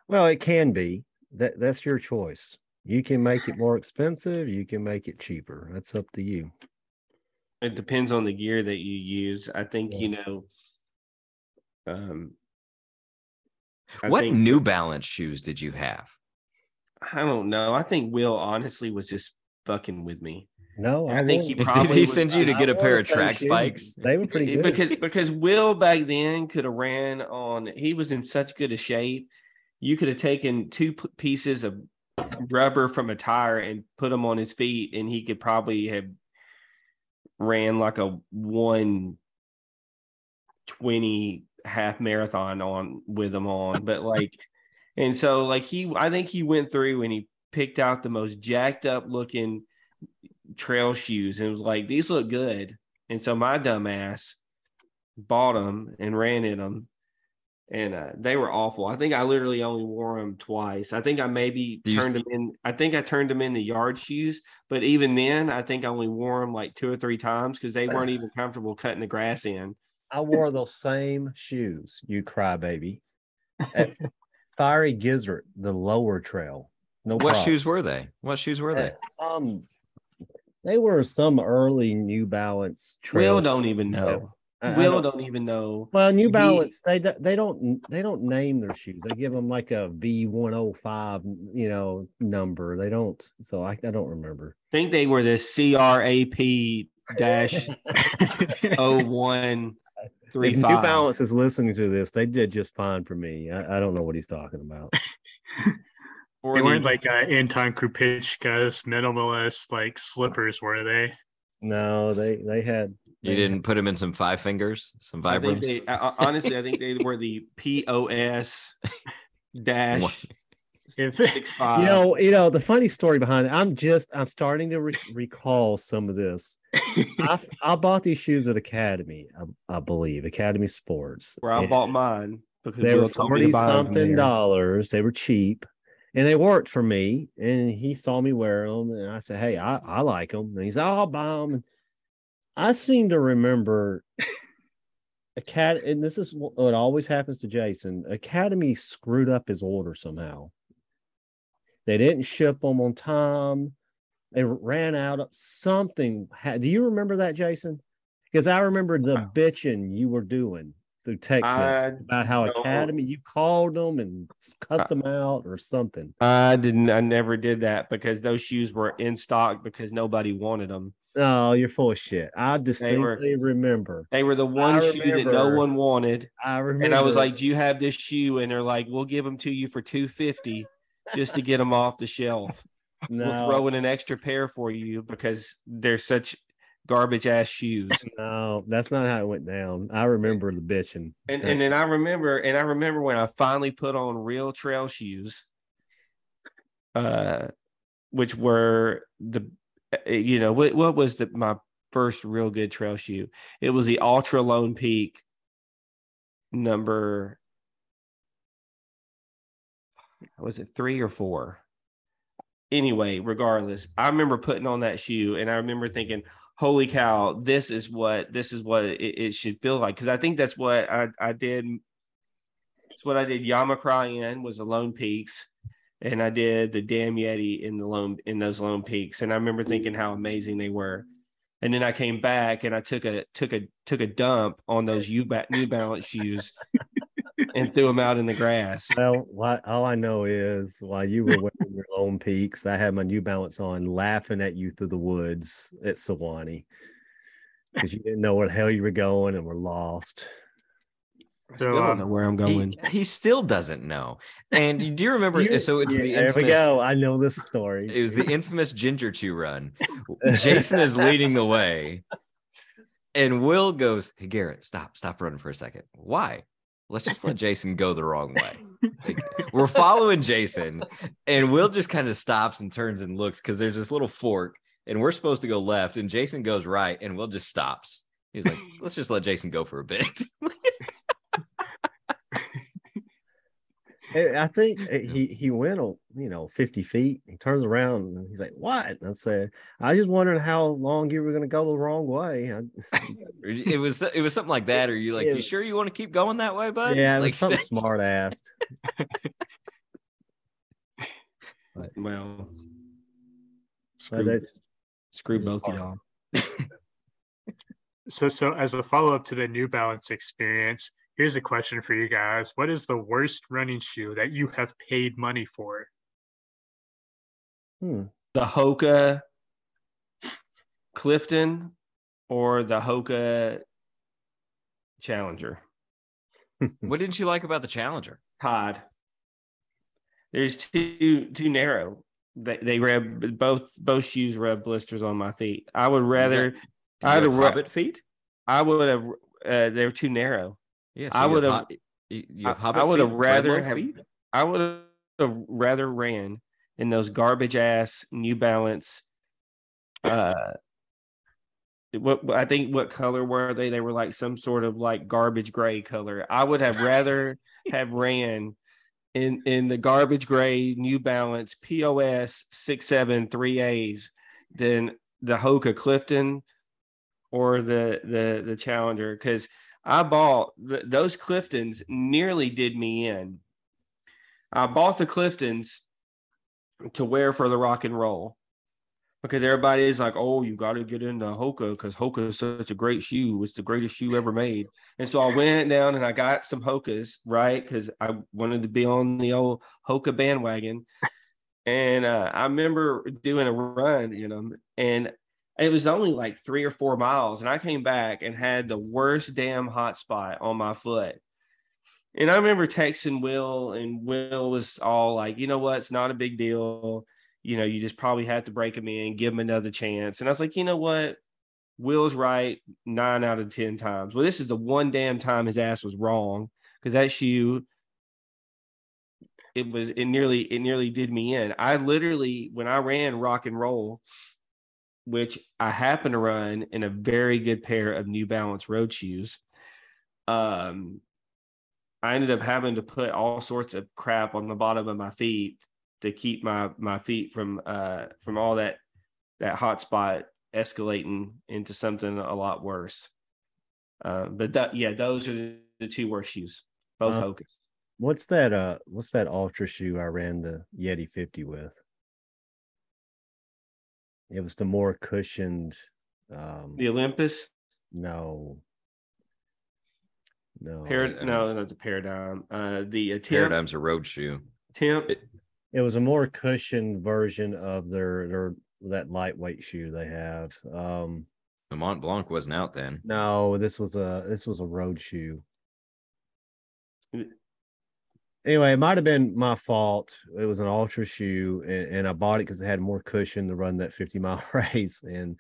Well, it can be. That that's your choice. You can make it more expensive. You can make it cheaper. That's up to you. It depends on the gear that you use. I think Yeah. you know. Um. I what think- New Balance shoes did you have? I don't know. I think Will honestly was just fucking with me. No, I think he won't. Did probably he send you to get a pair of track shoes. spikes? They were pretty good. because because Will back then could have ran on. He was in such good a shape. You could have taken two p- pieces of rubber from a tire and put them on his feet, and he could probably have ran like a one twenty half marathon on with them on. But like, and so like he, I think he went through and he picked out the most jacked up looking trail shoes and was like, these look good. And so my dumbass bought them and ran in them. And uh, they were awful. I think I literally only wore them twice. I think I maybe Do turned them in. I think I turned them into yard shoes, but even then, I think I only wore them like two or three times because they weren't even comfortable cutting the grass in. I wore those same shoes, you crybaby. At Fiery Gizzard, the lower trail. No What props. shoes were they? What shoes were they? Some um, they were some early New Balance trail. Will don't even know. I- I Will don't- don't even know. well, New he- Balance they do- they don't they don't name their shoes. They give them like a V one hundred five, you know, number. They don't. So I, I don't remember. I think they were the CRAP dash oh one three If New. Balance is listening to this, they did just fine for me. I, I don't know what he's talking about. Or They weren't like uh, Anton Krupicka's minimalist like slippers, were they? No, they they had. You didn't put them in some five fingers, some I think Vibrams. I- I- honestly, I think they were the POS dash What? If six. You know, you know the funny story behind it. I'm just I'm starting to re- recall some of this. I bought these shoes at Academy, I, I believe, Academy Sports. where I bought mine because They were told me to forty something dollars. They were cheap, and they worked for me. And he saw me wear them, and I said, "Hey, I, I like them." And he's, "Oh, "I'll buy them." And I seem to remember. Academy, and this is what always happens to Jason. Academy screwed up his order somehow. They didn't ship them on time. They ran out of something. Do you remember that, Jason? Because I remember the bitching you were doing through text I about how Academy you called them and cussed them out or something. I didn't. I never did that because those shoes were in stock because nobody wanted them. No, oh, you're full of shit. I distinctly remember. They were the one shoe that no one wanted, I remember. and I was like, "Do you have this shoe?" And they're like, "We'll give them to you for two fifty, just to get them off the shelf. We'll no, throw in an extra pair for you because they're such garbage ass shoes." no, that's not how it went down. I remember the bitching. And and then I remember, and I remember when I finally put on real trail shoes, uh, which were the, uh, you know, what what was the my first real good trail shoe? It was the Ultra Lone Peak number. Was it three or four? Anyway, regardless, I remember putting on that shoe, and I remember thinking, holy cow this is what this is what it, it should feel like. Because i think that's what i i did it's what i did. Yamacraw in was the lone peaks and i did the damn yeti in the lone in those lone peaks. And i remember thinking how amazing they were. And then i came back and i took a took a took a dump on those new balance shoes and threw them out in the grass Well, what, all I know is while you were wearing your Lone Peaks, I had my New Balance on, laughing at you through the woods at Sewanee. because you didn't know where the hell you were going and were lost. I So, still don't um, know where I'm going. he still doesn't know. And do you remember? You- so it's Yeah, the there infamous, we go. I know this story. It was the infamous Ginger Chew run. Jason is leading the way, and Will goes, "Hey Garrett, stop, stop running for a second. Why? Let's just let Jason go the wrong way. Like, we're following Jason, and Will just kind of stops and turns and looks because there's this little fork, and we're supposed to go left, and Jason goes right, and Will just stops. He's like, "Let's just let Jason go for a bit." I I think uh, he he went, oh, you know, 50 feet. He turns around and he's like, What? And I said, I just wondering how long you were going to go the wrong way. I, it was it was something like that. Or you like, It you was- sure you want to keep going that way, bud? yeah, it was like something smart ass. Well, screw, that's screw both of y'all. So, so as a follow up to the New Balance experience, here's a question for you guys: What is the worst running shoe that you have paid money for? hmm. The Hoka Clifton or the Hoka Challenger. What didn't you like about the Challenger? Todd. There's too too narrow. They they rub both both shoes rub blisters on my feet. I would rather I I'd had ra- feet. I would have uh, they're too narrow. Yeah, I hot- you, you have I- would've rather have- feet? I would have rather ran in those garbage ass New Balance. Uh, what what- I think what color were they? They were like some sort of like garbage gray color. I would have rather have ran in in the garbage gray New Balance POS six seven three A's than the Hoka Clifton or the the the Challenger because I bought th- those Cliftons nearly did me in. I bought the Cliftons to wear for the rock and roll because everybody is like, "Oh, you got to get into Hoka because Hoka is such a great shoe. It's the greatest shoe ever made." And so I went down and I got some Hokas, right? Because I wanted to be on the old Hoka bandwagon. And uh, I remember doing a run in them, and it was only like three or four miles. And I came back and had the worst damn hot spot on my foot. And I remember texting Will, and Will was all like, you know what? It's not a big deal. You know, you just probably have to break him in, give him another chance. And I was like, you know what? Will's right nine out of 10 times. Well, this is the one damn time his ass was wrong because that shoe, it was, it nearly, it nearly did me in. I literally, when I ran rock and roll, which I happen to run in a very good pair of New Balance road shoes, um, I ended up having to put all sorts of crap on the bottom of my feet to keep my my feet from uh from all that that hot spot escalating into something a lot worse. Uh, but that, yeah, those are the two worst shoes, both Uh, Hokas. What's that? Uh, what's that ultra shoe I ran the Yeti 50 with? It was the more cushioned. Um, The Olympus, no, no, Parad- no, not the Paradigm. Uh, the uh, Timp, Paradigm's a road shoe. Timp. It- it was a more cushioned version of their their that lightweight shoe they have. Um, The Mont Blanc wasn't out then. no, this was a this was a road shoe. Anyway, it might have been my fault. It was an ultra shoe, and, and I bought it because it had more cushion to run that 50 mile race. And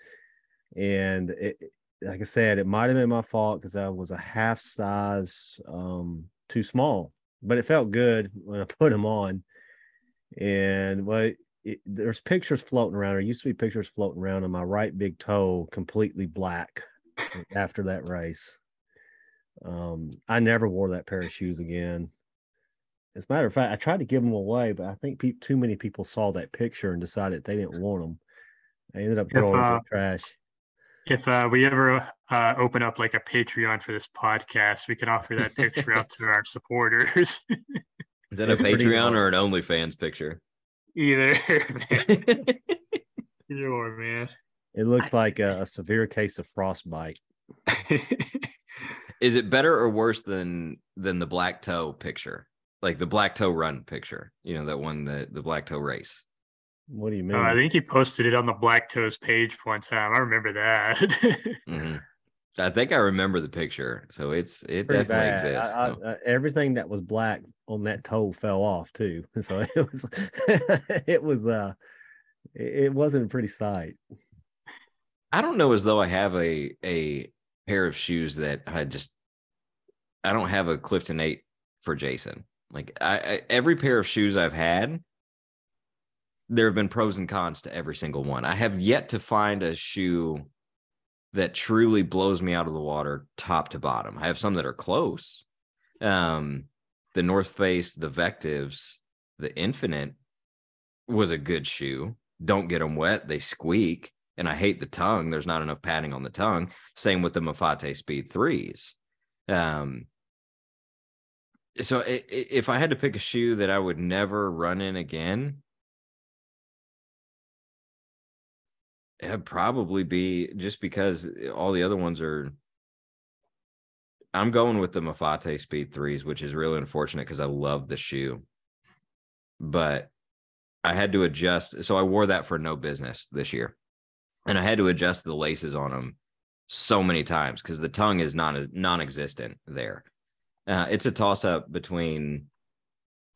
and it- like I said, it might have been my fault because I was a half size um, too small, but it felt good when I put them on. And well, it, there's pictures floating around. There used to be pictures floating around of my right big toe completely black after that race. Um, I never wore that pair of shoes again. As a matter of fact, I tried to give them away, but I think pe- too many people saw that picture and decided they didn't want them. I ended up throwing them in uh, the trash. If uh, we ever uh, open up like a Patreon for this podcast, we can offer that picture out to our supporters. Is that It's a Patreon or an OnlyFans picture? Either, either or, man. It looks like a, a severe case of frostbite. Is it better or worse than than the black toe picture? Like the black toe run picture, you know, that one the the black toe race. What do you mean? Uh, I think he posted it on the Black Toes page one time. I remember that. Mhm. I think I remember the picture, so it's it Pretty definitely bad. exists. I- I- so. uh, everything that was black on that toe fell off too. So it was, it was, uh, it it wasn't a pretty sight. I don't know as though I have a a pair of shoes that I just I don't have a Clifton Eight for Jason. Like I, I every pair of shoes I've had, there have been pros and cons to every single one. I have yet to find a shoe that truly blows me out of the water top to bottom. I have some that are close. Um, the North Face, the Vectives, the Infinite was a good shoe. Don't get them wet; they squeak and I hate the tongue. There's not enough padding on the tongue. Same with the Mafate Speed threes. Um, so if I had to pick a shoe that I would never run in again, it'd probably be just because all the other ones are. I'm going with the Mafate Speed threes, which is really unfortunate because I love the shoe, but I had to adjust. So I wore that for no business this year and I had to adjust the laces on them so many times because the tongue is non non-existent there. Uh, it's a toss up between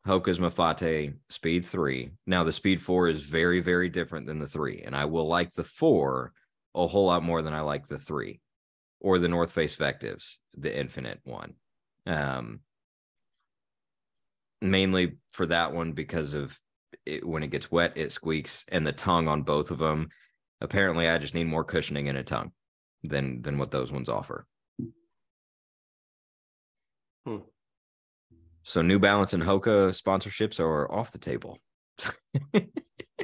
Hoka's Mafate Speed Three. Now the Speed Four is very very different than the three, and I will like the four a whole lot more than I like the three, or the North Face Vectives, the Infinite one. Um, mainly for that one because of it, when it gets wet, it squeaks, and the tongue on both of them apparently I just need more cushioning in a tongue than than what those ones offer. Hmm. So New Balance and Hoka sponsorships are off the table.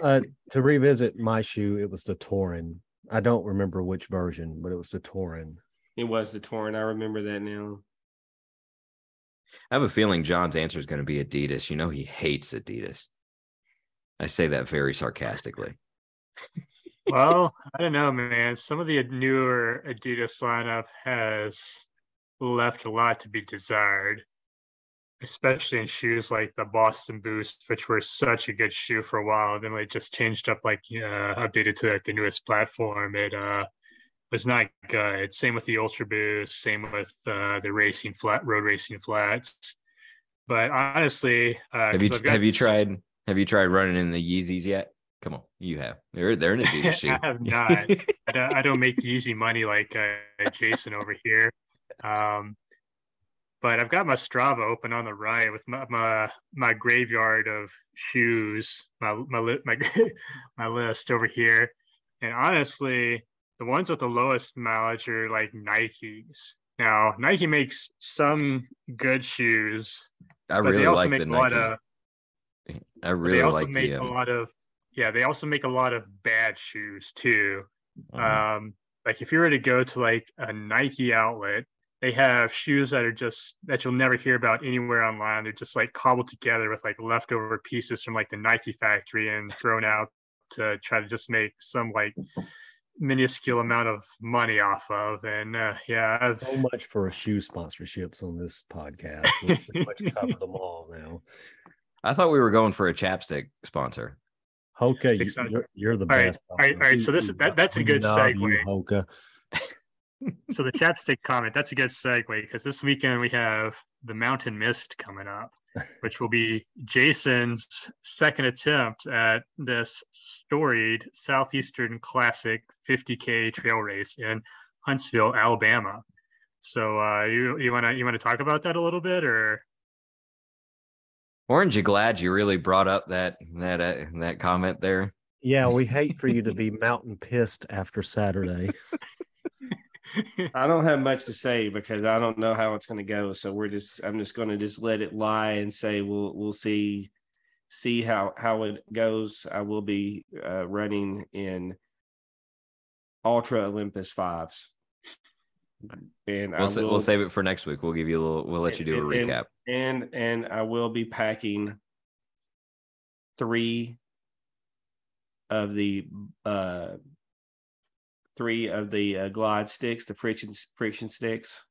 Uh, to revisit my shoe, it was the Torin. I don't remember which version, but it was the Torin. It was the Torin. I remember that now. I have a feeling John's answer is going to be Adidas. You know he hates Adidas. I say that very sarcastically. well, I don't know, man. Some of the newer Adidas lineup has left a lot to be desired, especially in shoes like the Boston Boost, which were such a good shoe for a while. Then when it just changed up, like uh, updated to like the newest platform, it uh was not good. Same with the Ultra Boost. Same with uh, the racing flat road racing flats. But honestly, uh, Have you got have you tried have you tried running in the Yeezys yet? Come on, you have. They're they're an Adidas shoe. I have not. I don't, I don't make the easy money like uh, Jason over here. Um, but I've got my Strava open on the right with my my, my graveyard of shoes, my my li- my my list over here. And honestly, the ones with the lowest mileage are like Nikes. Now, Nike makes some good shoes, I but they really also like make the a lot Nike. of I really they also like make the a um, lot of yeah, they also make a lot of bad shoes too. uh, Um, like if you were to go to like a Nike outlet, they have shoes that are just that you'll never hear about anywhere online. They're just like cobbled together with like leftover pieces from like the Nike factory and thrown out to try to just make some like minuscule amount of money off of. And uh, yeah, I've So much for shoe sponsorships on this podcast. We've pretty much covered them all now. I thought we were going for a chapstick sponsor. Hoka, you, hundred. you're, you're the All right, best. all right, all right, so this is- that- that's a good Love you, segue. Hoka. So the chapstick comment that's a good segue because this weekend we have the mountain mist coming up which will be jason's second attempt at this storied southeastern classic 50k trail race in huntsville alabama so uh you you want to you want to talk about that a little bit or Aren't you glad you really brought up that that uh, that comment there? Yeah, we hate for you to be mountain pissed after Saturday. I don't have much to say because I don't know how it's going to go. So we're just I'm just going to just let it lie and say we'll we'll see see how how it goes. I will be uh, running in Ultra Olympus fives, and We'll sa- will, we'll save it for next week. We'll give you a little. We'll let you do a and- and- recap. and and I will be packing three of the uh three of the uh, glide sticks, the friction friction sticks.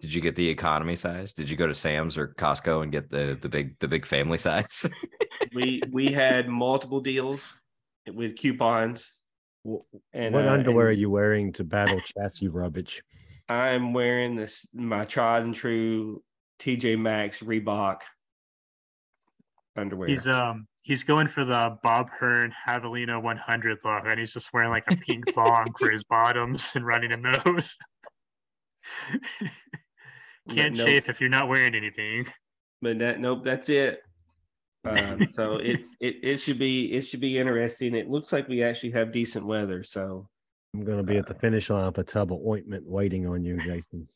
Did you get the economy size? Did you go to Sam's or Costco and get the the big the big family size? we we had multiple deals with coupons and what uh, underwear are you wearing to battle chassis rubbish? I'm wearing this my tried and true TJ Maxx Reebok underwear. He's um he's going for the Bob Hearn Javelina 100 look, and he's just wearing like a pink thong for his bottoms and running in those. Can't Nope. chafe if you're not wearing anything. but that nope, that's it. Um, so it, it it should be it should be interesting. It looks like we actually have decent weather, so I'm going to be at the finish line with a tub of ointment waiting on you, Jason.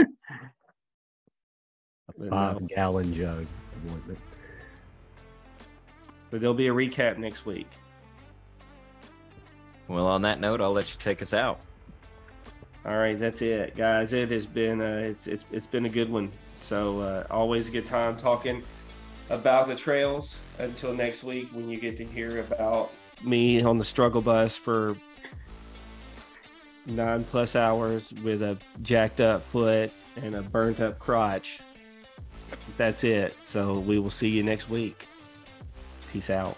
a But no. five gallon jug of ointment. But there'll be a recap next week. Well, on that note, I'll let you take us out. All right, that's it, guys. It has been uh, it's it's it's been a good one. So uh, always a good time talking about the trails. Until next week, when you get to hear about me on the struggle bus for nine plus hours with a jacked up foot and a burnt up crotch. That's it. So we will see you next week. Peace out.